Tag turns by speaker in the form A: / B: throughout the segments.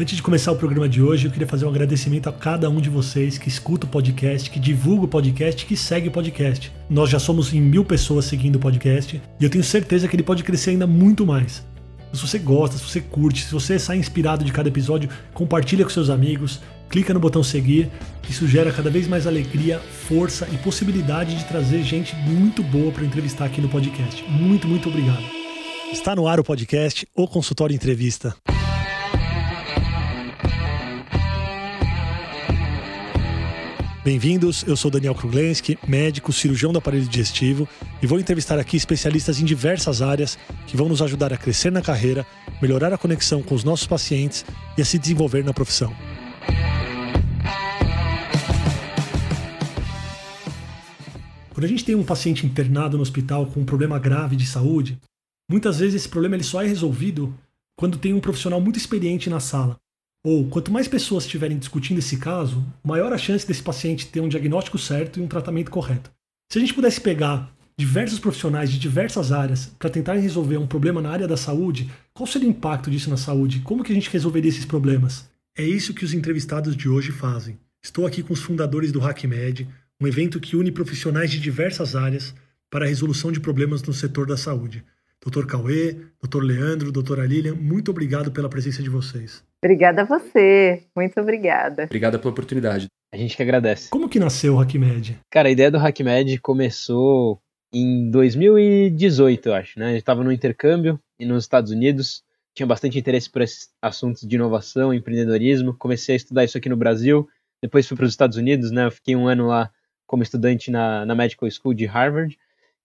A: Antes de começar o programa de hoje, eu queria fazer um agradecimento a cada um de vocês que escuta o podcast, que divulga o podcast, que segue o podcast. Nós já somos em mil pessoas seguindo o podcast e eu tenho certeza que ele pode crescer ainda muito mais. Se você gosta, se você curte, se você sai inspirado de cada episódio, compartilha com seus amigos, clica no botão seguir, isso gera cada vez mais alegria, força e possibilidade de trazer gente muito boa para entrevistar aqui no podcast. Muito, muito obrigado. Está no ar o podcast O Consultório Entrevista. Bem-vindos, eu sou Daniel Kruglenski, médico, cirurgião do aparelho digestivo e vou entrevistar aqui especialistas em diversas áreas que vão nos ajudar a crescer na carreira, melhorar a conexão com os nossos pacientes e a se desenvolver na profissão. Quando a gente tem um paciente internado no hospital com um problema grave de saúde, muitas vezes esse problema ele só é resolvido quando tem um profissional muito experiente na sala ou quanto mais pessoas estiverem discutindo esse caso, maior a chance desse paciente ter um diagnóstico certo e um tratamento correto. Se a gente pudesse pegar diversos profissionais de diversas áreas para tentar resolver um problema na área da saúde, qual seria o impacto disso na saúde? Como que a gente resolveria esses problemas? É isso que os entrevistados de hoje fazem. Estou aqui com os fundadores do HackMed, um evento que une profissionais de diversas áreas para a resolução de problemas no setor da saúde. Dr. Cauê, Dr. Leandro, Dra. Lilian, muito obrigado pela presença de vocês.
B: Obrigada a você, muito obrigada.
C: Obrigada pela oportunidade.
D: A gente que agradece.
A: Como que nasceu o HackMed?
D: Cara, a ideia do HackMed começou em 2018, eu acho, né? A gente estava no intercâmbio e nos Estados Unidos, tinha bastante interesse por esses assuntos de inovação, empreendedorismo. Comecei a estudar isso aqui no Brasil, depois fui para os Estados Unidos, né? Eu fiquei um ano lá como estudante na, na Medical School de Harvard.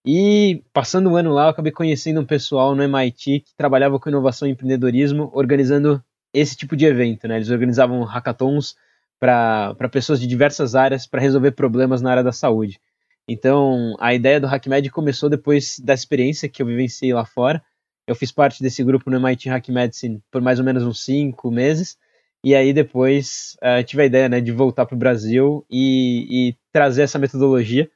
D: E passando um ano lá, eu acabei conhecendo um pessoal no MIT que trabalhava com inovação e empreendedorismo, organizando esse tipo de evento. Né? Eles organizavam hackathons para pessoas de diversas áreas para resolver problemas na área da saúde. Então, a ideia do HackMed começou depois da experiência que eu vivenciei lá fora. Eu fiz parte desse grupo no MIT Hack Medicine por mais ou menos uns cinco meses. E aí depois uh, tive a ideia né, de voltar para o Brasil e, e, trazer essa metodologia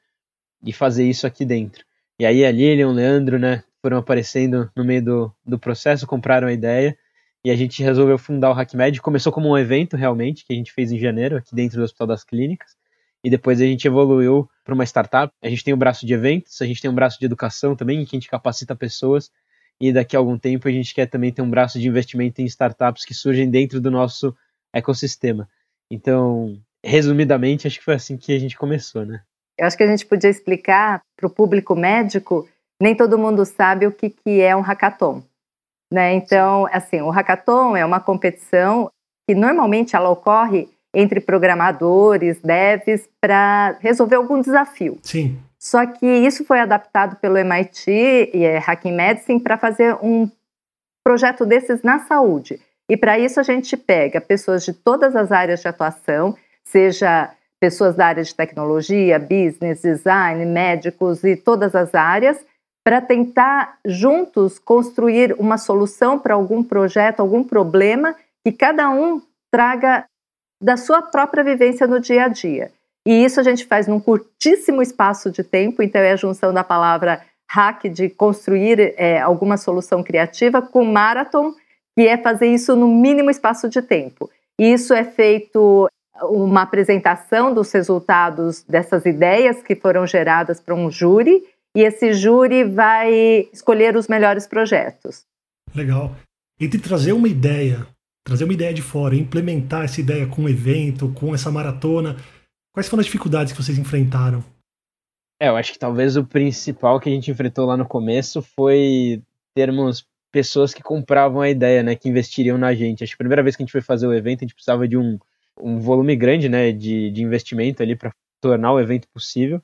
D: e fazer isso aqui dentro. E aí a Lilian, o Leandro, né, foram aparecendo no meio do, do processo, compraram a ideia e a gente resolveu fundar o HackMed. Começou como um evento, realmente, que a gente fez em janeiro, aqui dentro do Hospital das Clínicas. E depois a gente evoluiu para uma startup. A gente tem um braço de eventos, a gente tem um braço de educação também, em que a gente capacita pessoas. E daqui a algum tempo a gente quer também ter um braço de investimento em startups que surgem dentro do nosso ecossistema. Então, resumidamente, acho que foi assim que a gente começou, né?
B: Eu acho que a gente podia explicar para o público médico, nem todo mundo sabe o que, que é um hackathon. Né? Então, assim, o hackathon é uma competição que normalmente ela ocorre entre programadores, devs, para resolver algum desafio.
A: Sim.
B: Só que isso foi adaptado pelo MIT e é Hacking Medicine para fazer um projeto desses na saúde. E para isso a gente pega pessoas de todas as áreas de atuação, seja pessoas da área de tecnologia, business, design, médicos e todas as áreas, para tentar juntos construir uma solução para algum projeto, algum problema que cada um traga da sua própria vivência no dia a dia. E isso a gente faz num curtíssimo espaço de tempo, então é a junção da palavra hack, de construir é, alguma solução criativa, com marathon, que é fazer isso no mínimo espaço de tempo. E isso é feito uma apresentação dos resultados dessas ideias que foram geradas para um júri e esse júri vai escolher os melhores projetos.
A: Legal. Entre trazer uma ideia, trazer uma ideia de fora, implementar essa ideia com um evento, com essa maratona, quais foram as dificuldades que vocês enfrentaram?
D: É, eu acho que talvez o principal que a gente enfrentou lá no começo foi termos pessoas que compravam a ideia, né, que investiriam na gente. Acho que a primeira vez que a gente foi fazer o evento, a gente precisava de um um volume grande né, de, de investimento ali para tornar o evento possível.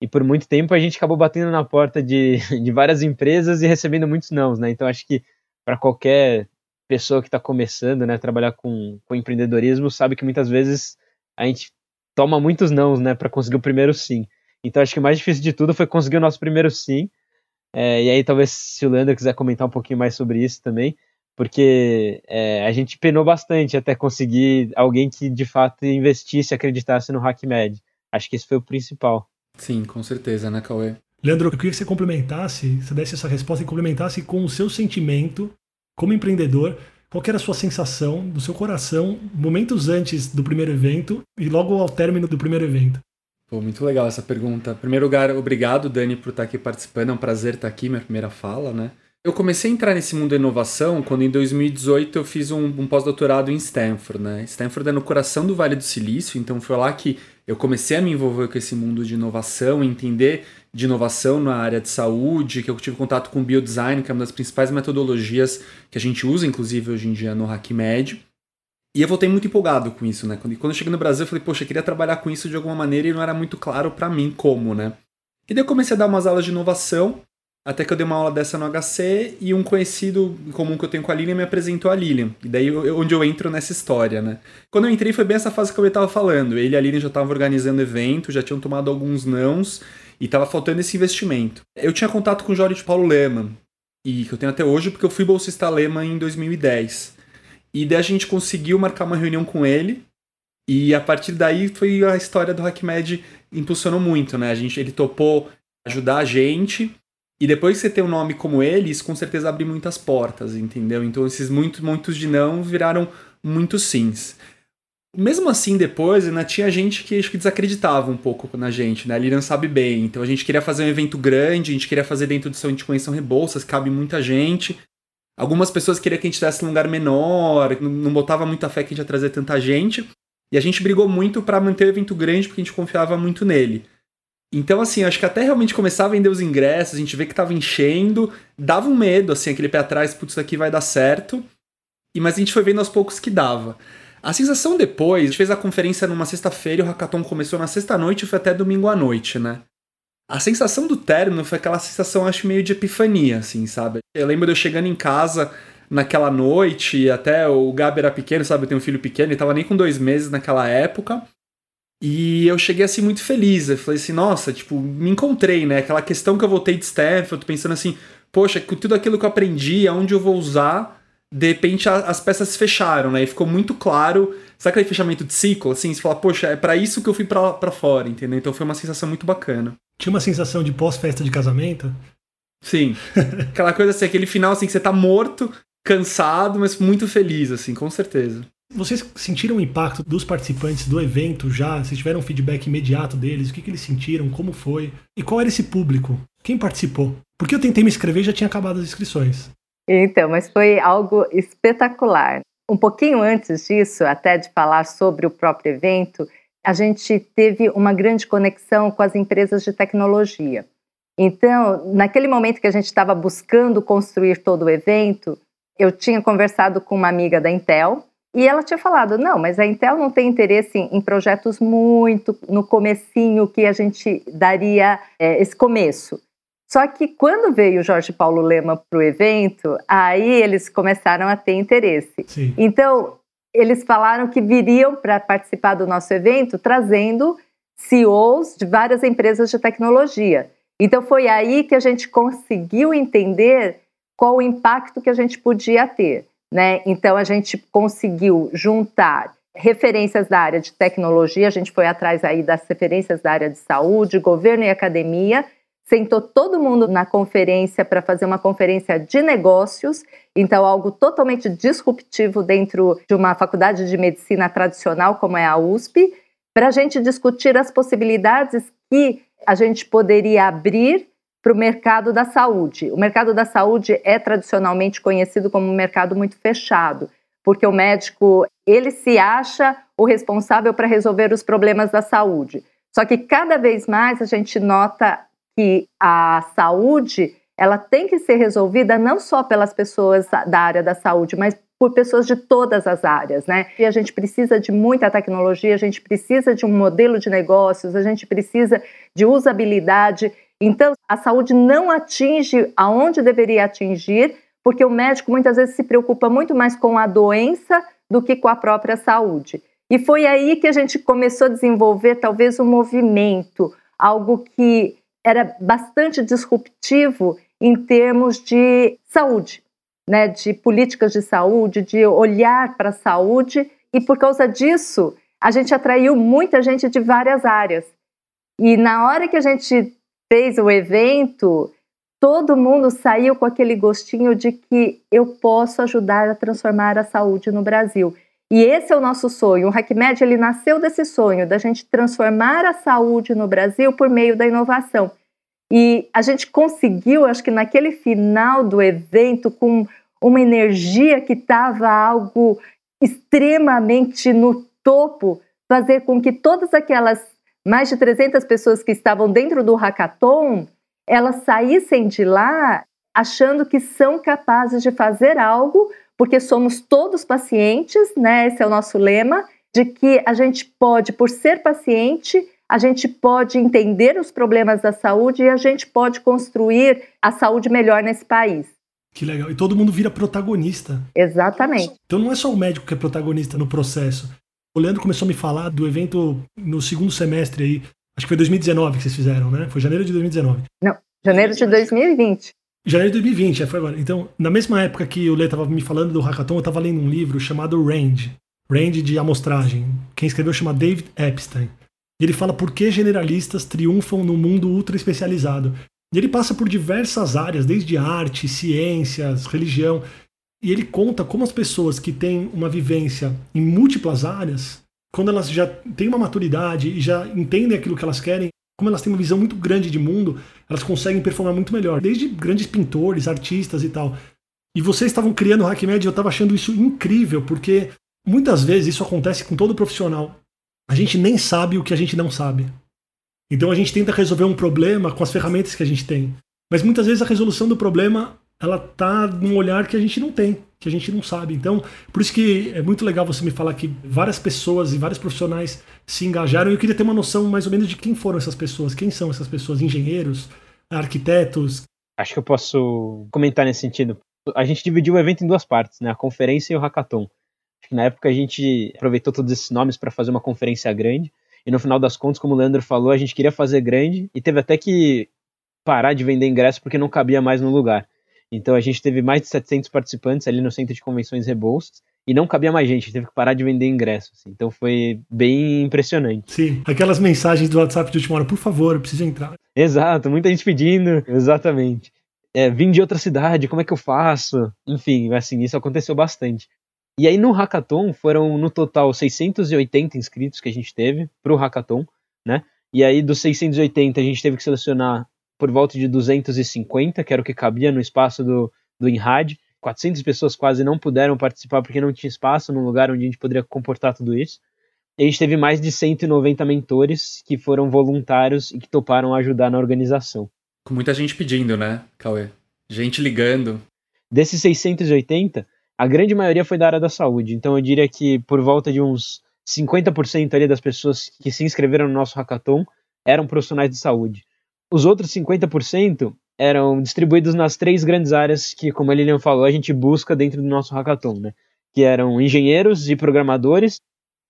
D: E por muito tempo a gente acabou batendo na porta de, de várias empresas e recebendo muitos nãos, né? Então acho que para qualquer pessoa que está começando, né, trabalhar com, com empreendedorismo, sabe que muitas vezes a gente toma muitos nãos, né, para conseguir o primeiro sim. Então acho que o mais difícil de tudo foi conseguir o nosso primeiro sim. É, e aí talvez se o Leandro quiser comentar um pouquinho mais sobre isso também, porque é, a gente penou bastante até conseguir alguém que de fato investisse, acreditasse no HackMed. Acho que esse foi o principal.
C: Sim, com certeza, né, Cauê?
A: Leandro, eu queria que você complementasse, você desse essa resposta e complementasse com o seu sentimento como empreendedor Qual era a sua sensação do seu coração momentos antes do primeiro evento e logo ao término do primeiro evento?
C: Pô, muito legal essa pergunta. Em primeiro lugar, obrigado, Dani, por estar aqui participando. É um prazer estar aqui, minha primeira fala, né? Eu comecei a entrar nesse mundo da inovação quando em 2018 eu fiz um, um pós-doutorado em Stanford, né? Stanford é no coração do Vale do Silício, então foi lá que eu comecei a me envolver com esse mundo de inovação, entender de inovação na área de saúde, que eu tive contato com biodesign, que é uma das principais metodologias que a gente usa, inclusive hoje em dia no HackMed. E eu voltei muito empolgado com isso, né? Quando, quando eu cheguei no Brasil, eu falei, poxa, eu queria trabalhar com isso de alguma maneira e não era muito claro para mim como, né? E daí eu comecei a dar umas aulas de inovação até que eu dei uma aula dessa no HC e um conhecido comum que eu tenho com a Lilian me apresentou a Lilian. E daí eu, onde eu entro nessa história, né? Quando eu entrei foi bem essa fase que eu estava falando. Ele e a Lilian já estavam organizando evento, já tinham tomado alguns nãos e estava faltando esse investimento. Eu tinha contato com o Jorge Paulo Lehmann, e que eu tenho até hoje porque eu fui bolsista Lehmann em 2010. E daí a gente conseguiu marcar uma reunião com ele. E a partir daí foi a história do HackMed impulsionou muito, né? A gente, ele topou ajudar a gente e depois que você tem um nome como ele, isso com certeza abre muitas portas, entendeu? Então esses muitos, muitos de não viraram muitos sims. Mesmo assim, depois, ainda tinha gente que acho que desacreditava um pouco na gente, né? A Lilian sabe bem. Então a gente queria fazer um evento grande, a gente queria fazer dentro do seu de Convenção Rebouças, cabe muita gente. Algumas pessoas queriam que a gente tivesse um lugar menor, não botava muita fé que a gente ia trazer tanta gente. E a gente brigou muito para manter o evento grande porque a gente confiava muito nele. Então, assim, acho que até realmente começar a vender os ingressos, a gente vê que tava enchendo, dava um medo, assim, aquele pé atrás, putz, isso aqui vai dar certo. E, mas a gente foi vendo aos poucos que dava. A sensação depois, a gente fez a conferência numa sexta-feira o hackathon começou na sexta-noite e foi até domingo à noite, né? A sensação do término foi aquela sensação, acho, meio de epifania, assim, sabe? Eu lembro de eu chegando em casa naquela noite, até o Gabi era pequeno, sabe? Eu tenho um filho pequeno, ele tava nem com dois meses naquela época. E eu cheguei assim muito feliz. Eu falei assim, nossa, tipo, me encontrei, né? Aquela questão que eu voltei de Stanford, pensando assim, poxa, com tudo aquilo que eu aprendi, aonde eu vou usar, de repente a, as peças se fecharam, né? E ficou muito claro. Sabe aquele fechamento de ciclo? Assim, você fala, poxa, é para isso que eu fui para fora, entendeu? Então foi uma sensação muito bacana.
A: Tinha uma sensação de pós-festa de casamento?
C: Sim. Aquela coisa assim, aquele final assim que você tá morto, cansado, mas muito feliz, assim, com certeza.
A: Vocês sentiram o impacto dos participantes do evento já? Vocês tiveram um feedback imediato deles? O que, que eles sentiram? Como foi? E qual era esse público? Quem participou? Porque eu tentei me inscrever e já tinha acabado as inscrições.
B: Então, mas foi algo espetacular. Um pouquinho antes disso, até de falar sobre o próprio evento, a gente teve uma grande conexão com as empresas de tecnologia. Então, naquele momento que a gente estava buscando construir todo o evento, eu tinha conversado com uma amiga da Intel, e ela tinha falado, não, mas a Intel não tem interesse em, projetos muito no comecinho que a gente daria é, esse começo. Só que quando veio o Jorge Paulo Lema para o evento, aí eles começaram a ter interesse.
A: Sim.
B: Então, eles falaram que viriam para participar do nosso evento trazendo CEOs de várias empresas de tecnologia. Então, foi aí que a gente conseguiu entender qual o impacto que a gente podia ter. Né? Então a gente conseguiu juntar referências da área de tecnologia, a gente foi atrás aí das referências da área de saúde, governo e academia, sentou todo mundo na conferência para fazer uma conferência de negócios, então algo totalmente disruptivo dentro de uma faculdade de medicina tradicional como é a USP, para a gente discutir as possibilidades que a gente poderia abrir para o mercado da saúde. O mercado da saúde é tradicionalmente conhecido como um mercado muito fechado, porque o médico ele se acha o responsável para resolver os problemas da saúde. Só que cada vez mais a gente nota que a saúde ela tem que ser resolvida não só pelas pessoas da área da saúde, mas por pessoas de todas as áreas, né? E a gente precisa de muita tecnologia, a gente precisa de um modelo de negócios, a gente precisa de usabilidade então, a saúde não atinge aonde deveria atingir, porque o médico muitas vezes se preocupa muito mais com a doença do que com a própria saúde. E foi aí que a gente começou a desenvolver talvez um movimento, algo que era bastante disruptivo em termos de saúde, né, de políticas de saúde, de olhar para a saúde, e por causa disso, a gente atraiu muita gente de várias áreas. E na hora que a gente fez o evento, todo mundo saiu com aquele gostinho de que eu posso ajudar a transformar a saúde no Brasil. E esse é o nosso sonho. O HackMed ele nasceu desse sonho da gente transformar a saúde no Brasil por meio da inovação. E a gente conseguiu, acho que naquele final do evento, com uma energia que estava algo extremamente no topo, fazer com que todas aquelas mais de 300 pessoas que estavam dentro do hackathon elas saíssem de lá achando que são capazes de fazer algo, porque somos todos pacientes, né? Esse é o nosso lema, de que a gente pode, por ser paciente, a gente pode entender os problemas da saúde e a gente pode construir a saúde melhor nesse país.
A: Que legal. E todo mundo vira protagonista.
B: Exatamente.
A: Então não é só o médico que é protagonista no processo. O Leandro começou a me falar do evento no segundo semestre aí, Acho que foi 2019 que vocês fizeram, né? Foi janeiro de 2019.
B: Não, janeiro de 2020.
A: Janeiro de 2020, é, foi agora. Então, na mesma época que o Lê estava me falando do hackathon, eu estava lendo um livro chamado Range. Range de amostragem. Quem escreveu chama David Epstein. E ele fala por que generalistas triunfam no mundo ultra especializado. E ele passa por diversas áreas, desde arte, ciências, religião. E ele conta como as pessoas que têm uma vivência em múltiplas áreas quando elas já têm uma maturidade e já entendem aquilo que elas querem, como elas têm uma visão muito grande de mundo, elas conseguem performar muito melhor. Desde grandes pintores, artistas e tal. E vocês estavam criando o HackMed e eu estava achando isso incrível, porque muitas vezes isso acontece com todo profissional. A gente nem sabe o que a gente não sabe. Então a gente tenta resolver um problema com as ferramentas que a gente tem. Mas muitas vezes a resolução do problema ela tá num olhar que a gente não tem, que a gente não sabe. Então, por isso que é muito legal você me falar que várias pessoas e vários profissionais se engajaram. Eu queria ter uma noção mais ou menos de quem foram essas pessoas, quem são essas pessoas, engenheiros, arquitetos.
D: Acho que eu posso comentar nesse sentido. A gente dividiu o evento em duas partes, né? A conferência e o hackathon. Na época a gente aproveitou todos esses nomes para fazer uma conferência grande. E no final das contas, como o Leandro falou, a gente queria fazer grande e teve até que parar de vender ingresso porque não cabia mais no lugar. Então a gente teve mais de 700 participantes ali no centro de convenções Rebouças e não cabia mais gente, teve que parar de vender ingressos. Assim. Então foi bem impressionante.
A: Sim, aquelas mensagens do WhatsApp de última hora, por favor, eu preciso entrar.
D: Exato, muita gente pedindo, exatamente. É, vim de outra cidade, como é que eu faço? Enfim, assim, isso aconteceu bastante. E aí no Hackathon foram no total 680 inscritos que a gente teve pro Hackathon, né? E aí dos 680 a gente teve que selecionar por volta de 250, que era o que cabia no espaço do, do INRAD. 400 pessoas quase não puderam participar porque não tinha espaço num lugar onde a gente poderia comportar tudo isso. E a gente teve mais de 190 mentores que foram voluntários e que toparam ajudar na organização.
C: Com muita gente pedindo, né, Cauê? Gente ligando.
D: Desses 680, a grande maioria foi da área da saúde. Então eu diria que por volta de uns 50% ali das pessoas que se inscreveram no nosso hackathon eram profissionais de saúde. Os outros 50% eram distribuídos nas três grandes áreas que, como a Lilian falou, a gente busca dentro do nosso hackathon, né? Que eram engenheiros e programadores.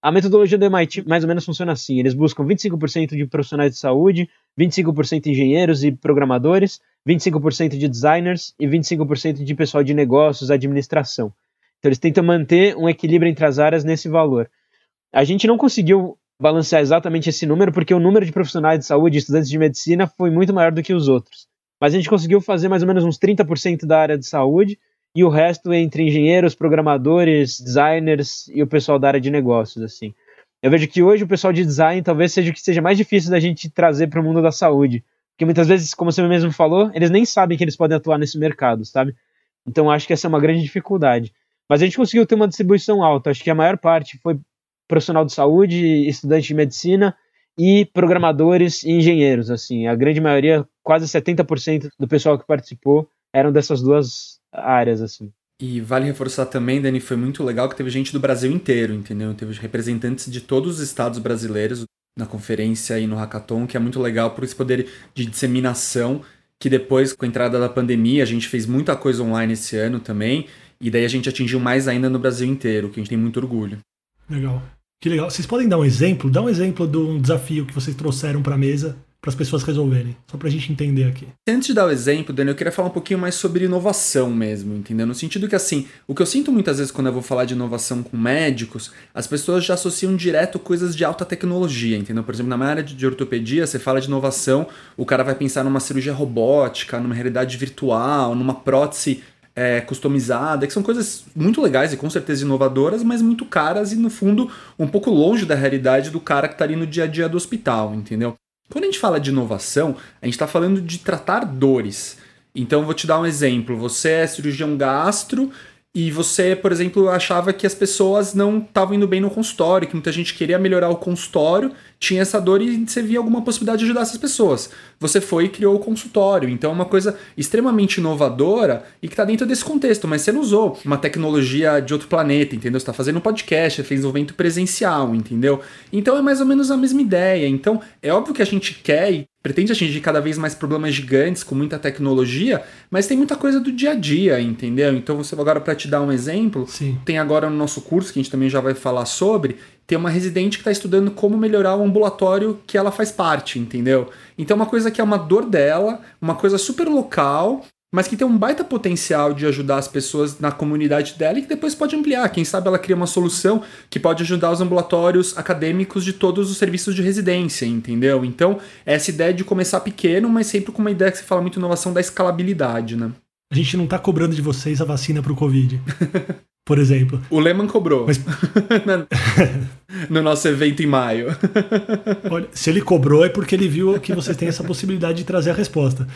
D: A metodologia do MIT mais ou menos funciona assim: eles buscam 25% de profissionais de saúde, 25% de engenheiros e programadores, 25% de designers e 25% de pessoal de negócios, administração. Então eles tentam manter um equilíbrio entre as áreas nesse valor. A gente não conseguiu balancear exatamente esse número, porque o número de profissionais de saúde, estudantes de medicina, foi muito maior do que os outros. Mas a gente conseguiu fazer mais ou menos uns 30% da área de saúde e o resto entre engenheiros, programadores, designers e o pessoal da área de negócios, assim. Eu vejo que hoje o pessoal de design talvez seja o que seja mais difícil da gente trazer para o mundo da saúde, porque muitas vezes, como você mesmo falou, eles nem sabem que eles podem atuar nesse mercado, sabe? Então acho que essa é uma grande dificuldade. Mas a gente conseguiu ter uma distribuição alta. Acho que a maior parte foi profissional de saúde, estudante de medicina e programadores e engenheiros, assim, a grande maioria, quase 70% do pessoal que participou eram dessas duas áreas, assim.
C: E vale reforçar também, Dani, foi muito legal que teve gente do Brasil inteiro, entendeu? Teve representantes de todos os estados brasileiros na conferência e no hackathon, que é muito legal por esse poder de disseminação, que depois, com a entrada da pandemia, a gente fez muita coisa online esse ano também, e daí a gente atingiu mais ainda no Brasil inteiro, que a gente tem muito orgulho.
A: Legal. Que legal. Vocês podem dar um exemplo? Dá um exemplo de um desafio que vocês trouxeram para a mesa para as pessoas resolverem? Só para a gente entender aqui.
C: Antes de dar o exemplo, Daniel, eu queria falar um pouquinho mais sobre inovação mesmo, entendeu? No sentido que, assim, o que eu sinto muitas vezes quando eu vou falar de inovação com médicos, as pessoas já associam direto coisas de alta tecnologia, entendeu? Por exemplo, na minha área de ortopedia, você fala de inovação, o cara vai pensar numa cirurgia robótica, numa realidade virtual, numa prótese é, customizada, que são coisas muito legais e com certeza inovadoras, mas muito caras e, no fundo, um pouco longe da realidade do cara que está ali no dia a dia do hospital, entendeu? Quando a gente fala de inovação, a gente está falando de tratar dores. Então, vou te dar um exemplo. Você é cirurgião gastro e você, por exemplo, achava que as pessoas não estavam indo bem no consultório, que muita gente queria melhorar o consultório, tinha essa dor e você via alguma possibilidade de ajudar essas pessoas. Você foi e criou o consultório. Então é uma coisa extremamente inovadora e que está dentro desse contexto, mas você não usou uma tecnologia de outro planeta, entendeu? Você está fazendo um podcast, fez um evento presencial, entendeu? Então é mais ou menos a mesma ideia. Então é óbvio que a gente quer e pretende atingir cada vez mais problemas gigantes com muita tecnologia, mas tem muita coisa do dia a dia, entendeu? Então você agora para te dar um exemplo,
A: Sim.
C: tem agora no nosso curso que a gente também já vai falar sobre, tem uma residente que está estudando como melhorar o ambulatório que ela faz parte, entendeu? Então uma coisa que é uma dor dela, uma coisa super local, mas que tem um baita potencial de ajudar as pessoas na comunidade dela e que depois pode ampliar. Quem sabe ela cria uma solução que pode ajudar os ambulatórios acadêmicos de todos os serviços de residência, entendeu? Então, essa ideia de começar pequeno, mas sempre com uma ideia que se fala muito inovação da escalabilidade, né?
A: A gente não tá cobrando de vocês a vacina pro Covid. por exemplo.
C: O Lehman cobrou. Mas... no nosso evento em maio.
A: Olha, se ele cobrou é porque ele viu que vocês têm essa possibilidade de trazer a resposta.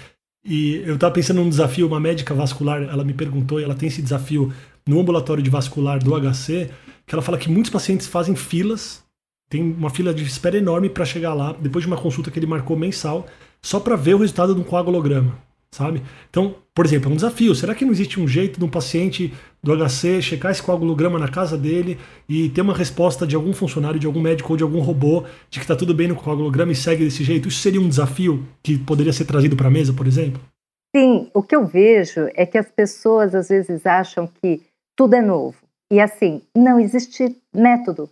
A: E eu estava pensando num desafio, uma médica vascular, ela me perguntou, e ela tem esse desafio no ambulatório de vascular do HC, que ela fala que muitos pacientes fazem filas, tem uma fila de espera enorme para chegar lá, depois de uma consulta que ele marcou mensal, só para ver o resultado de um coagulograma sabe? Então, por exemplo, é um desafio. Será que não existe um jeito de um paciente do HC checar esse coagulograma na casa dele e ter uma resposta de algum funcionário, de algum médico ou de algum robô de que está tudo bem no coagulograma e segue desse jeito? Isso seria um desafio que poderia ser trazido para a mesa, por exemplo?
B: Sim, o que eu vejo é que as pessoas às vezes acham que tudo é novo. E assim, não existe método.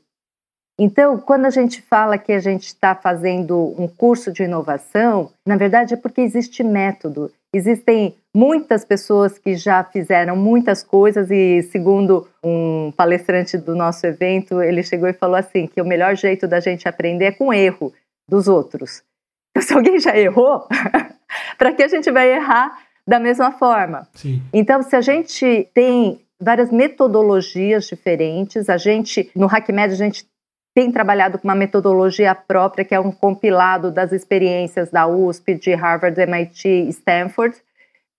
B: Então, quando a gente fala que a gente está fazendo um curso de inovação, na verdade é porque existe método. Existem muitas pessoas que já fizeram muitas coisas e, segundo um palestrante do nosso evento, ele chegou e falou assim que o melhor jeito da gente aprender é com erro dos outros. Então, se alguém já errou, para que a gente vai errar da mesma forma?
A: Sim.
B: Então, se a gente tem várias metodologias diferentes, a gente no HackMed a gente tem trabalhado com uma metodologia própria, que é um compilado das experiências da USP, de Harvard, MIT Stanford,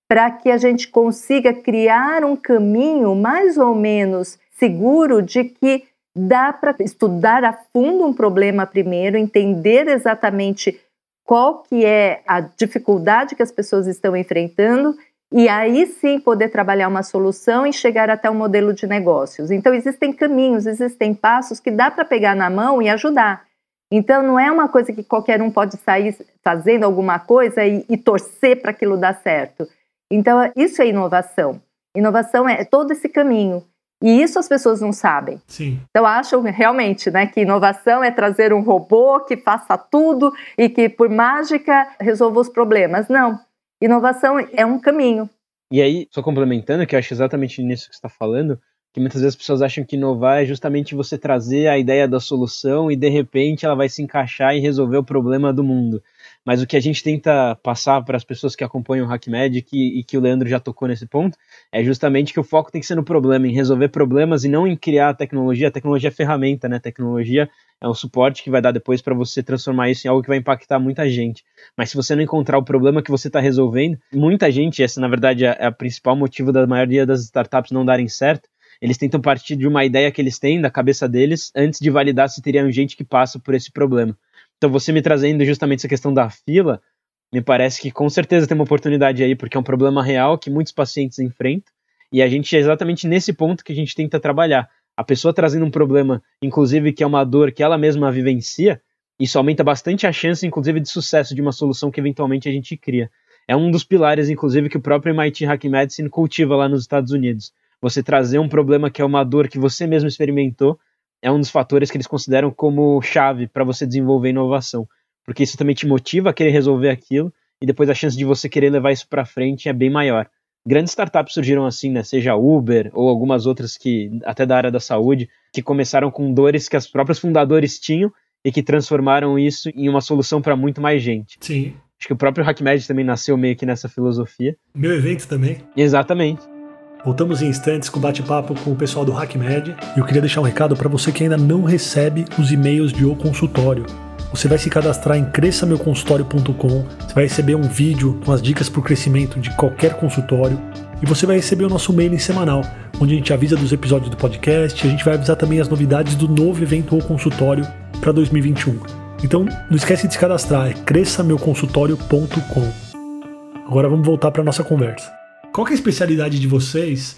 B: para que a gente consiga criar um caminho mais ou menos seguro de que dá para estudar a fundo um problema primeiro, entender exatamente qual que é a dificuldade que as pessoas estão enfrentando e aí sim poder trabalhar uma solução e chegar até um modelo de negócios. Então, existem caminhos, existem passos que dá para pegar na mão e ajudar. Então, não é uma coisa que qualquer um pode sair fazendo alguma coisa e, e torcer para aquilo dar certo. Então, isso é inovação. Inovação é todo esse caminho. E isso as pessoas não sabem.
A: Sim.
B: Então acham realmente né, que inovação é trazer um robô que faça tudo e que por mágica resolva os problemas. Não. Inovação é um caminho.
D: E aí, só complementando, que eu acho exatamente nisso que você está falando, que muitas vezes as pessoas acham que inovar é justamente você trazer a ideia da solução e de repente ela vai se encaixar e resolver o problema do mundo. Mas o que a gente tenta passar para as pessoas que acompanham o HackMed e, e que o Leandro já tocou nesse ponto é justamente que o foco tem que ser no problema, em resolver problemas e não em criar tecnologia. A tecnologia é ferramenta, né? A tecnologia é um suporte que vai dar depois para você transformar isso em algo que vai impactar muita gente. Mas se você não encontrar o problema que você está resolvendo, muita gente, essa na verdade é, é o principal motivo da maioria das startups não darem certo, eles tentam partir de uma ideia que eles têm da cabeça deles antes de validar se teria gente que passa por esse problema. Então você me trazendo justamente essa questão da fila, me parece que com certeza tem uma oportunidade aí, porque é um problema real que muitos pacientes enfrentam, e a gente é exatamente nesse ponto que a gente tenta trabalhar a pessoa trazendo um problema, inclusive que é uma dor que ela mesma vivencia, isso aumenta bastante a chance, inclusive, de sucesso de uma solução que eventualmente a gente cria. É um dos pilares, inclusive, que o próprio MIT Hack Medicine cultiva lá nos Estados Unidos. Você trazer um problema que é uma dor que você mesmo experimentou é um dos fatores que eles consideram como chave para você desenvolver inovação. porque isso também te motiva a querer resolver aquilo e depois a chance de você querer levar isso para frente é bem maior. Grandes startups surgiram assim, né? Seja Uber ou algumas outras que até da área da saúde, que começaram com dores que os próprios fundadores tinham e que transformaram isso em uma solução para muito mais gente.
A: Sim.
D: Acho que o próprio HackMed também nasceu meio que nessa filosofia.
A: Meu evento também.
D: Exatamente.
A: Voltamos em instantes com bate-papo com o pessoal do HackMed. E eu queria deixar um recado para você que ainda não recebe os e-mails de O Consultório. Você vai se cadastrar em cresçameuconsultório.com, você vai receber um vídeo com as dicas para o crescimento de qualquer consultório e você vai receber o nosso mailing semanal, onde a gente avisa dos episódios do podcast, a gente vai avisar também as novidades do novo evento ou consultório para 2021. Então não esquece de se cadastrar, é cresçameuconsultório.com. Agora vamos voltar para nossa conversa. Qual é a especialidade de vocês?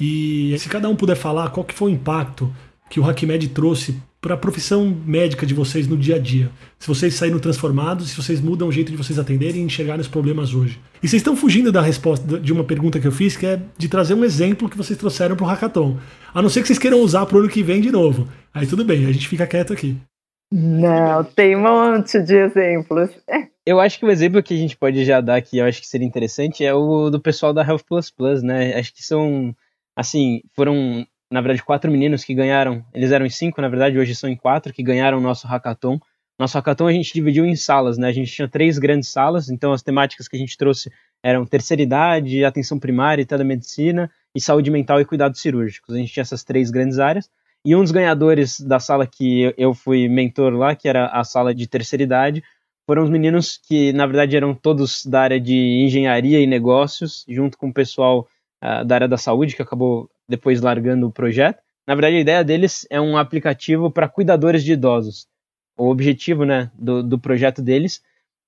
A: E se cada um puder falar, qual que foi o impacto que o HackMed trouxe para a profissão médica de vocês no dia a dia. Se vocês saíram transformados, se vocês mudam o jeito de vocês atenderem e enxergarem os problemas hoje. E vocês estão fugindo da resposta de uma pergunta que eu fiz, que é de trazer um exemplo que vocês trouxeram para o Hackathon. A não ser que vocês queiram usar para o ano que vem de novo. Aí tudo bem, a gente fica quieto aqui.
B: Não, tem um monte de exemplos.
D: Eu acho que o exemplo que a gente pode já dar aqui, eu acho que seria interessante, é o do pessoal da Health Plus Plus, né? Acho que são, assim, foram na verdade, quatro meninos que ganharam. Eles eram em cinco, na verdade, hoje são em quatro, que ganharam o nosso hackathon. Nosso hackathon a gente dividiu em salas, né? A gente tinha três grandes salas, então as temáticas que a gente trouxe eram terceira idade, atenção primária e telemedicina, e saúde mental e cuidados cirúrgicos. A gente tinha essas três grandes áreas. E um dos ganhadores da sala que eu fui mentor lá, que era a sala de terceira idade, foram os meninos que, na verdade, eram todos da área de engenharia e negócios, junto com o pessoal uh, da área da saúde, que acabou depois largando o projeto. Na verdade, a ideia deles é um aplicativo para cuidadores de idosos. O objetivo né, do, do projeto deles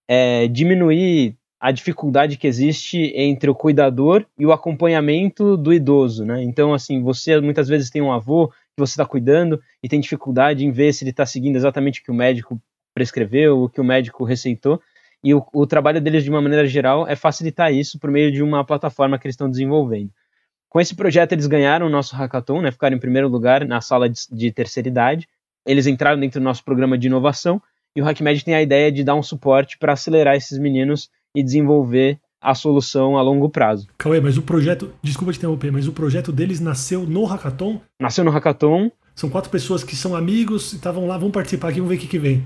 D: é diminuir a dificuldade que existe entre o cuidador e o acompanhamento do idoso, né? Então, assim, você muitas vezes tem um avô que você está cuidando e tem dificuldade em ver se ele está seguindo exatamente o que o médico prescreveu, o que o médico receitou. E o, o trabalho deles, de uma maneira geral, é facilitar isso por meio de uma plataforma que eles estão desenvolvendo. Com esse projeto, eles ganharam o nosso hackathon, né? Ficaram em primeiro lugar na sala de, de terceira idade. Eles entraram dentro do nosso programa de inovação e o HackMed tem a ideia de dar um suporte para acelerar esses meninos e desenvolver a solução a longo prazo.
A: Cauê, mas o projeto, desculpa te interromper, mas o projeto deles nasceu no hackathon?
D: Nasceu no hackathon.
A: São quatro pessoas que são amigos e estavam lá, vão participar aqui, vamos ver o que, que vem.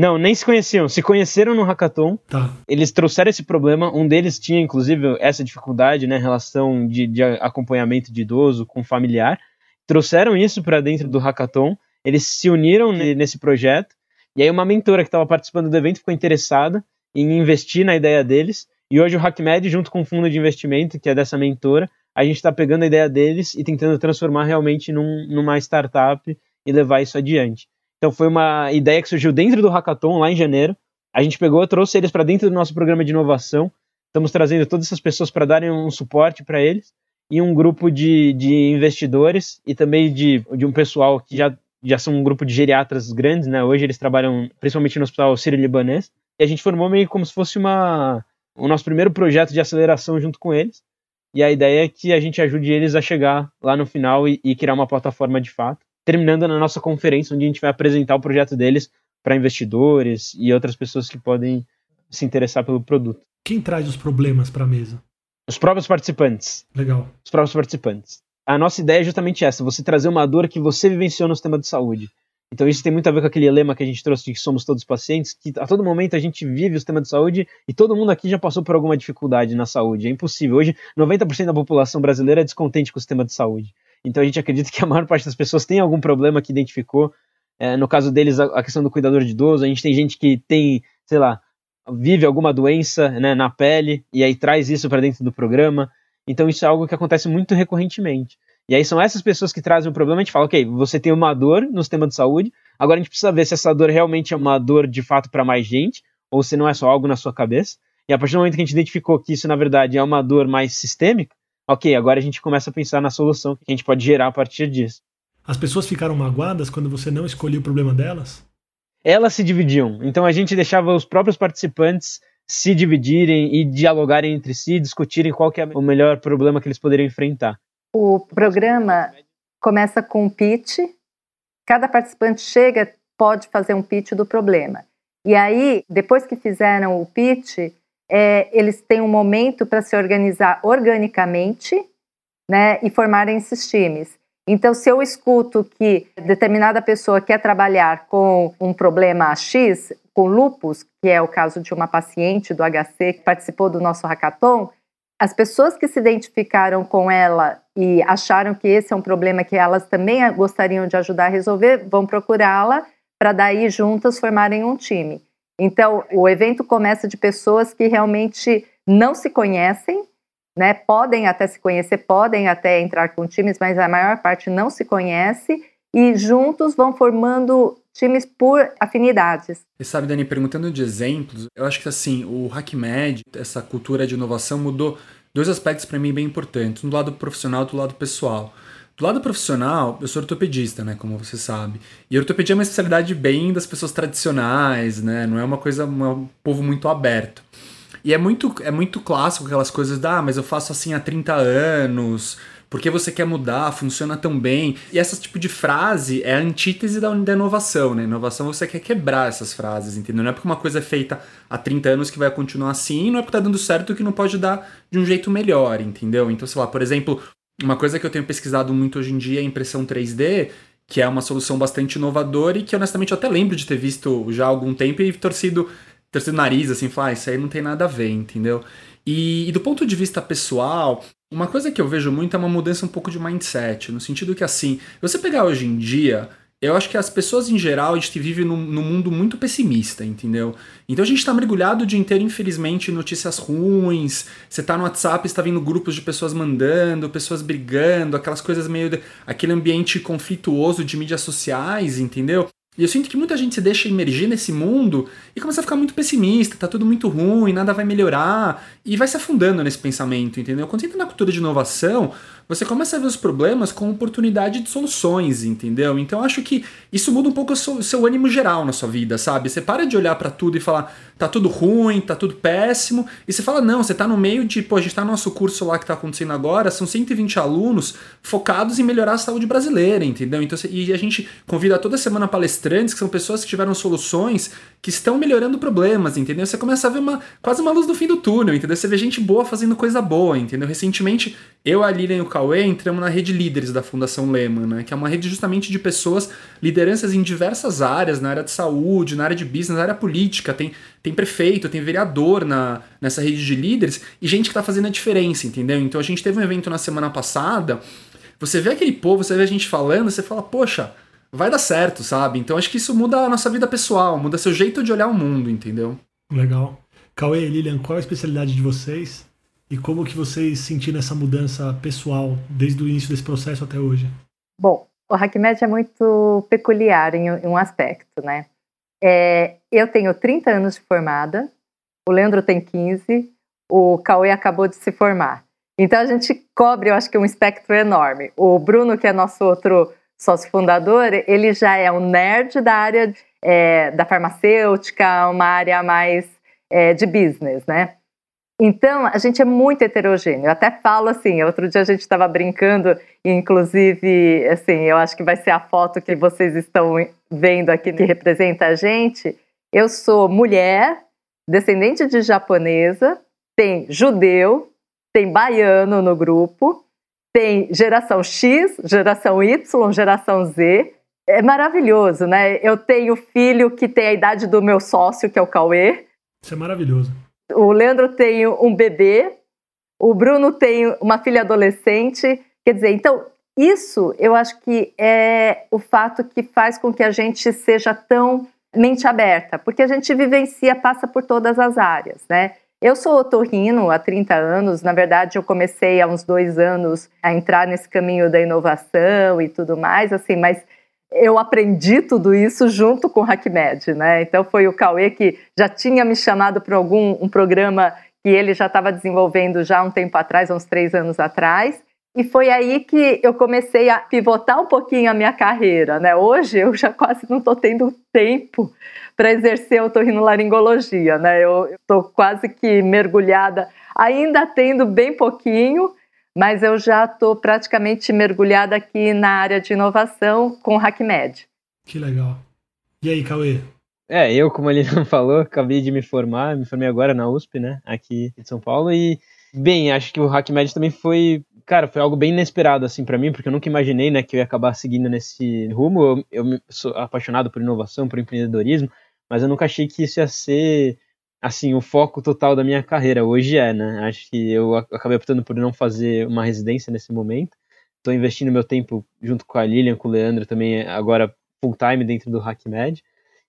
D: Não, nem se conheciam. Se conheceram no hackathon.
A: Tá.
D: Eles trouxeram esse problema. Um deles tinha, inclusive, essa dificuldade, né? Relação de, de acompanhamento de idoso com familiar. Trouxeram isso para dentro do hackathon. Eles se uniram nesse projeto. E aí, uma mentora que estava participando do evento ficou interessada em investir na ideia deles. E hoje, o HackMed, junto com o fundo de investimento, que é dessa mentora, a gente está pegando a ideia deles e tentando transformar realmente num, numa startup e levar isso adiante. Então foi uma ideia que surgiu dentro do Hackathon lá em janeiro. A gente pegou, trouxe eles para dentro do nosso programa de inovação. Estamos trazendo todas essas pessoas para darem um suporte para eles e um grupo de, de investidores e também de, de um pessoal que já, já são um grupo de geriatras grandes, né? Hoje eles trabalham principalmente no Hospital Sírio-Libanês. E a gente formou meio como se fosse uma, o nosso primeiro projeto de aceleração junto com eles. E a ideia é que a gente ajude eles a chegar lá no final e, e criar uma plataforma de fato terminando na nossa conferência, onde a gente vai apresentar o projeto deles para investidores e outras pessoas que podem se interessar pelo produto.
A: Quem traz os problemas para a mesa?
D: Os próprios participantes.
A: Legal.
D: Os próprios participantes. A nossa ideia é justamente essa: você trazer uma dor que você vivenciou no sistema de saúde. Então isso tem muito a ver com aquele lema que a gente trouxe de que somos todos pacientes, que a todo momento a gente vive o sistema de saúde e todo mundo aqui já passou por alguma dificuldade na saúde. É impossível. Hoje, 90% da população brasileira é descontente com o sistema de saúde. Então a gente acredita que a maior parte das pessoas tem algum problema que identificou. É, no caso deles, a, a, questão do cuidador de idoso, a gente tem gente que tem, sei lá, vive alguma doença né, na pele e aí traz isso para dentro do programa. Então isso é algo que acontece muito recorrentemente. E aí são essas pessoas que trazem o problema, a gente fala, ok, você tem uma dor no sistema de saúde, agora a gente precisa ver se essa dor realmente é uma dor de fato para mais gente, ou se não é só algo na sua cabeça. E a partir do momento que a gente identificou que isso, na verdade, é uma dor mais sistêmica, ok, agora a gente começa a pensar na solução que a gente pode gerar a partir disso.
A: As pessoas ficaram magoadas quando você não escolheu o problema delas?
D: Elas se dividiam. Então a gente deixava os próprios participantes se dividirem e dialogarem entre si, discutirem qual que é o melhor problema que eles poderiam enfrentar.
B: O programa começa com um pitch. Cada participante chega, pode fazer um pitch do problema. E aí, depois que fizeram o pitch, é, eles têm um momento para se organizar organicamente né, e formarem esses times. Então, se eu escuto que determinada pessoa quer trabalhar com um problema X, com lupus, que é o caso de uma paciente do HC que participou do nosso hackathon, as pessoas que se identificaram com ela e acharam que esse é um problema que elas também gostariam de ajudar a resolver, vão procurá-la para daí juntas formarem um time. Então, o evento começa de pessoas que realmente não se conhecem, né? Podem até se conhecer, podem até entrar com times, mas a maior parte não se conhece e juntos vão formando times por afinidades.
C: E sabe, Dani, perguntando de exemplos, eu acho que assim, o HackMed, essa cultura de inovação mudou dois aspectos para mim bem importantes, do lado profissional e do lado pessoal. Do lado profissional, eu sou ortopedista, né, como você sabe. E ortopedia é uma especialidade bem das pessoas tradicionais, né, não é uma coisa, um povo muito aberto. E é muito, é muito clássico aquelas coisas da, ah, mas eu faço assim há 30 anos, porque você quer mudar, funciona tão bem. E esse tipo de frase é a antítese da, da inovação, né? Inovação você quer quebrar essas frases, entendeu? Não é porque uma coisa é feita há 30 anos que vai continuar assim, não é porque tá dando certo que não pode dar de um jeito melhor, entendeu? Então, sei lá, por exemplo, uma coisa que eu tenho pesquisado muito hoje em dia é impressão 3D, que é uma solução bastante inovadora e que honestamente eu até lembro de ter visto já há algum tempo e torcido, torcido nariz, assim, falar, ah, isso aí não tem nada a ver, entendeu? E, e, do ponto de vista pessoal, uma coisa que eu vejo muito é uma mudança um pouco de mindset, no sentido que assim, você pegar hoje em dia, eu acho que as pessoas em geral, a gente vive num, num mundo muito pessimista, entendeu? Então a gente tá mergulhado o dia inteiro, infelizmente, em notícias ruins. Você tá no WhatsApp, está vindo grupos de pessoas mandando, pessoas brigando, aquelas coisas meio. De, aquele ambiente conflituoso de mídias sociais, entendeu? E eu sinto que muita gente se deixa emergir nesse mundo e começa a ficar muito pessimista, tá tudo muito ruim, nada vai melhorar, e vai se afundando nesse pensamento, entendeu? Quando você entra na cultura de inovação, você começa a ver os problemas como oportunidade de soluções, entendeu? Então acho que isso muda um pouco o seu, seu ânimo geral na sua vida, sabe? Você para de olhar para tudo e falar, tá tudo ruim, tá tudo péssimo, e você fala, não, você tá no meio de, pô, a gente tá no nosso curso lá que tá acontecendo agora, são 120 alunos focados em melhorar a saúde brasileira, entendeu? Então, e a gente convida toda semana palestrantes, que são pessoas que tiveram soluções que estão melhorando problemas, entendeu? Você começa a ver uma, quase uma luz no fim do túnel, entendeu? Você vê gente boa fazendo coisa boa, entendeu? Recentemente, eu, a Lilian e o Cauê entramos na rede Líderes da Fundação Lehman, né? Que é uma rede justamente de pessoas, lideranças em diversas áreas, na área de saúde, na área de business, na área política. Tem, tem prefeito, tem vereador na, nessa rede de líderes e gente que está fazendo a diferença, entendeu? Então a gente teve um evento na semana passada, você vê aquele povo, você vê a gente falando, você fala, poxa vai dar certo, sabe? Então acho que isso muda a nossa vida pessoal, muda seu jeito de olhar o mundo, entendeu?
A: Legal. Cauê e Lilian, qual é a especialidade de vocês e como que vocês sentiram essa mudança pessoal desde o início desse processo até hoje?
B: Bom, o HackMed é muito peculiar em um aspecto, né? É, eu tenho 30 anos de formada, o Leandro tem 15, o Cauê acabou de se formar. Então a gente cobre, eu acho que um espectro enorme. O Bruno, que é nosso outro sócio fundador, ele já é um nerd da área é, da farmacêutica, uma área mais é, de business, né? Então, a gente é muito heterogêneo. Eu até falo assim, outro dia a gente estava brincando, inclusive, assim, eu acho que vai ser a foto que vocês estão vendo aqui que representa a gente. Eu sou mulher, descendente de japonesa, tem judeu, tem baiano no grupo, tem geração X, geração Y, geração Z. É maravilhoso, né? Eu tenho filho que tem a idade do meu sócio, que é o Cauê.
A: Isso é maravilhoso.
B: O Leandro tem um bebê, o Bruno tem uma filha adolescente. Quer dizer, então, isso eu acho que é o fato que faz com que a gente seja tão mente aberta, porque a gente vivencia, passa por todas as áreas, né? Eu sou otorrino há 30 anos, na verdade eu comecei há uns dois anos a entrar nesse caminho da inovação e tudo mais, assim, mas eu aprendi tudo isso junto com o HackMed, né? Então foi o Cauê que já tinha me chamado para algum um programa que ele já estava desenvolvendo já um tempo atrás, uns três anos atrás, e foi aí que eu comecei a pivotar um pouquinho a minha carreira, né? Hoje eu já quase não estou tendo tempo para exercer otorrinolaringologia, né? Eu estou quase que mergulhada, ainda tendo bem pouquinho, mas eu já estou praticamente mergulhada aqui na área de inovação com o HackMed.
A: Que legal. E aí, Cauê?
D: É, eu, como ele não falou, acabei de me formar, me formei agora na USP, né, aqui em São Paulo, e, bem, acho que o HackMed também foi, cara, foi algo bem inesperado, assim, para mim, porque eu nunca imaginei, né, que eu ia acabar seguindo nesse rumo, eu, eu sou apaixonado por inovação, por empreendedorismo, mas eu nunca achei que isso ia ser, assim, o foco total da minha carreira, hoje é, né, acho que eu acabei optando por não fazer uma residência nesse momento, estou investindo meu tempo junto com a Lilian, com o Leandro também, agora full time dentro do HackMed,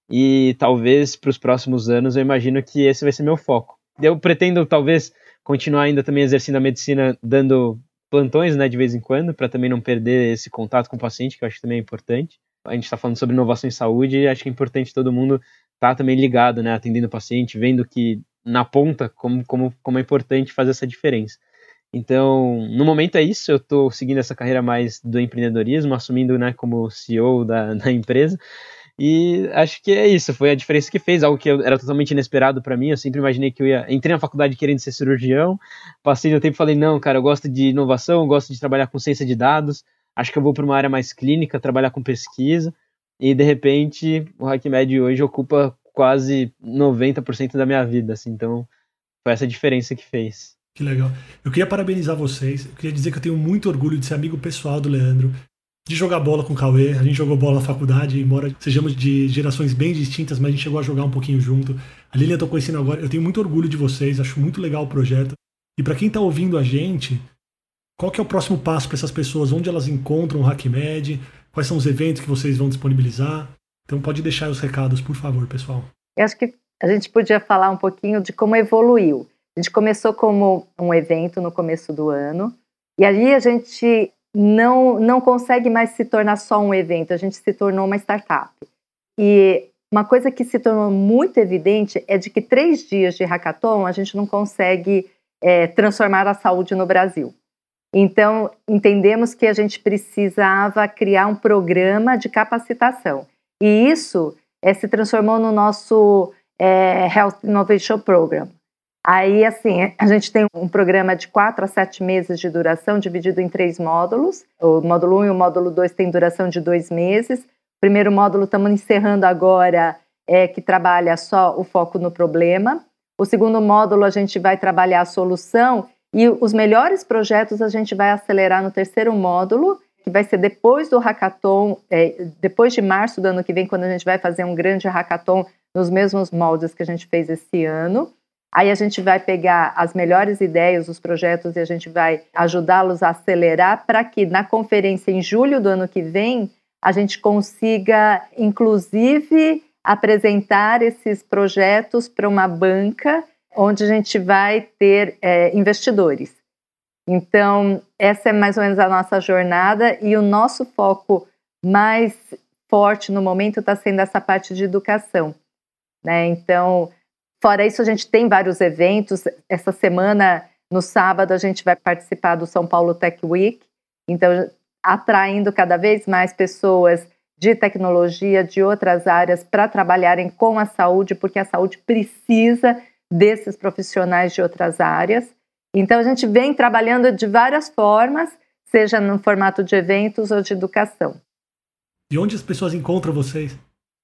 D: e talvez para os próximos anos eu imagino que esse vai ser meu foco. Eu pretendo talvez continuar ainda também exercendo a medicina dando plantões, né, de vez em quando, para também não perder esse contato com o paciente, que eu acho que também é importante. A gente está falando sobre inovação em saúde e acho que é importante todo mundo tá também ligado, né, atendendo o paciente, vendo que na ponta como, como, como é importante fazer essa diferença. Então, no momento é isso, eu estou seguindo essa carreira mais do empreendedorismo, assumindo né, como CEO da, da empresa, e acho que é isso, foi a diferença que fez, algo que era totalmente inesperado para mim. Eu sempre imaginei que eu ia. Entrei na faculdade querendo ser cirurgião, passei no tempo e falei: não, cara, eu gosto de inovação, eu gosto de trabalhar com ciência de dados, acho que eu vou para uma área mais clínica, trabalhar com pesquisa. E de repente, o HackMed hoje ocupa quase 90% da minha vida, assim, então foi essa diferença que fez.
A: Que legal. Eu queria parabenizar vocês. Eu queria dizer que eu tenho muito orgulho de ser amigo pessoal do Leandro de jogar bola com o Cauê. A gente jogou bola na faculdade, embora sejamos de gerações bem distintas, mas a gente chegou a jogar um pouquinho junto. A Lilian eu tô conhecendo agora. Eu tenho muito orgulho de vocês, acho muito legal o projeto. E para quem tá ouvindo a gente, qual que é o próximo passo para essas pessoas? Onde elas encontram o HackMed? Quais são os eventos que vocês vão disponibilizar? Então pode deixar os recados, por favor, pessoal.
B: Eu acho que a gente podia falar um pouquinho de como evoluiu. A gente começou como um evento no começo do ano, e ali a gente não, não consegue mais se tornar só um evento, a gente se tornou uma startup. E uma coisa que se tornou muito evidente é de que três dias de hackathon a gente não consegue é, transformar a saúde no Brasil. Então, entendemos que a gente precisava criar um programa de capacitação. E isso é, se transformou no nosso é, Health Innovation Program. Aí, assim, a gente tem um programa de quatro a sete meses de duração, dividido em três módulos. O módulo 1 um e o módulo 2 têm duração de dois meses. O primeiro módulo estamos encerrando agora, é, que trabalha só o foco no problema. O segundo módulo, a gente vai trabalhar a solução. E os melhores projetos a gente vai acelerar no terceiro módulo, que vai ser depois do hackathon, é, depois de março do ano que vem, quando a gente vai fazer um grande hackathon nos mesmos moldes que a gente fez esse ano. Aí a gente vai pegar as melhores ideias, os projetos, e a gente vai ajudá-los a acelerar para que na conferência em julho do ano que vem a gente consiga, inclusive, apresentar esses projetos para uma banca onde a gente vai ter é, investidores. Então, essa é mais ou menos a nossa jornada e o nosso foco mais forte no momento está sendo essa parte de educação. Né? Então, Fora isso, a gente tem vários eventos. Essa semana, no sábado, a gente vai participar do São Paulo Tech Week. Então, atraindo cada vez mais pessoas de tecnologia, de outras áreas, para trabalharem com a saúde, porque a saúde precisa desses profissionais de outras áreas. Então, a gente vem trabalhando de várias formas, seja no formato de eventos ou de educação.
A: E onde as pessoas encontram vocês?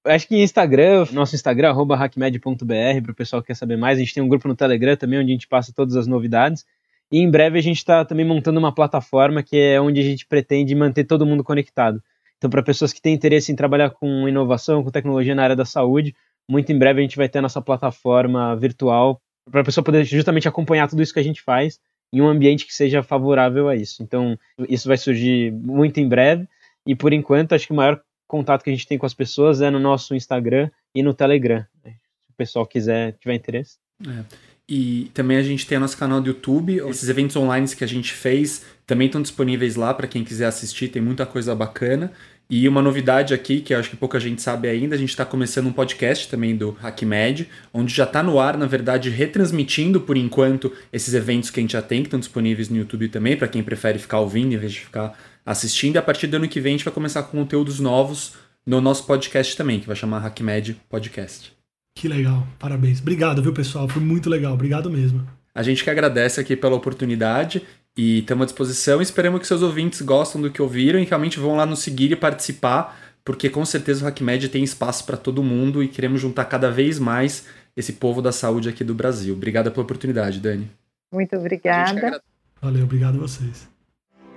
D: acho que Instagram, nosso Instagram, hackmed.br, para o pessoal que quer saber mais. A gente tem um grupo no Telegram também, onde a gente passa todas as novidades. E em breve a gente está também montando uma plataforma que é onde a gente pretende manter todo mundo conectado. Então, para pessoas que têm interesse em trabalhar com inovação, com tecnologia na área da saúde, muito em breve a gente vai ter a nossa plataforma virtual para a pessoa poder justamente acompanhar tudo isso que a gente faz em um ambiente que seja favorável a isso. Então, isso vai surgir muito em breve. E por enquanto, acho que o maior contato que a gente tem com as pessoas é no nosso Instagram e no Telegram. Se o pessoal quiser, tiver interesse.
C: É. E também a gente tem nosso canal do YouTube. Esses eventos online que a gente fez também estão disponíveis lá para quem quiser assistir. Tem muita coisa bacana. E uma novidade aqui, que eu acho que pouca gente sabe ainda, a gente está começando um podcast também do HackMed, onde já está no ar, na verdade, retransmitindo por enquanto esses eventos que a gente já tem, que estão disponíveis no YouTube também, para quem prefere ficar ouvindo em vez de ficar assistindo. E a partir do ano que vem a gente vai começar com conteúdos novos no nosso podcast também, que vai chamar HackMed Podcast.
A: Que legal, parabéns. Obrigado, viu, pessoal? Foi muito legal, obrigado mesmo.
C: A gente que agradece aqui pela oportunidade e estamos à disposição. Esperamos que seus ouvintes gostam do que ouviram e realmente vão lá nos seguir e participar porque com certeza o HackMed tem espaço para todo mundo e queremos juntar cada vez mais esse povo da saúde aqui do Brasil. Obrigada pela oportunidade, Dani.
B: Muito obrigada.
A: Valeu, obrigado a vocês.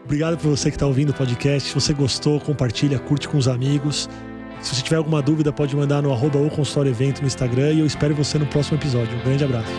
A: Obrigado por você que está ouvindo o podcast. Se você gostou, compartilha, curte com os amigos. Se você tiver alguma dúvida, pode mandar no arroba ou consultório evento no Instagram e eu espero você no próximo episódio. Um grande abraço.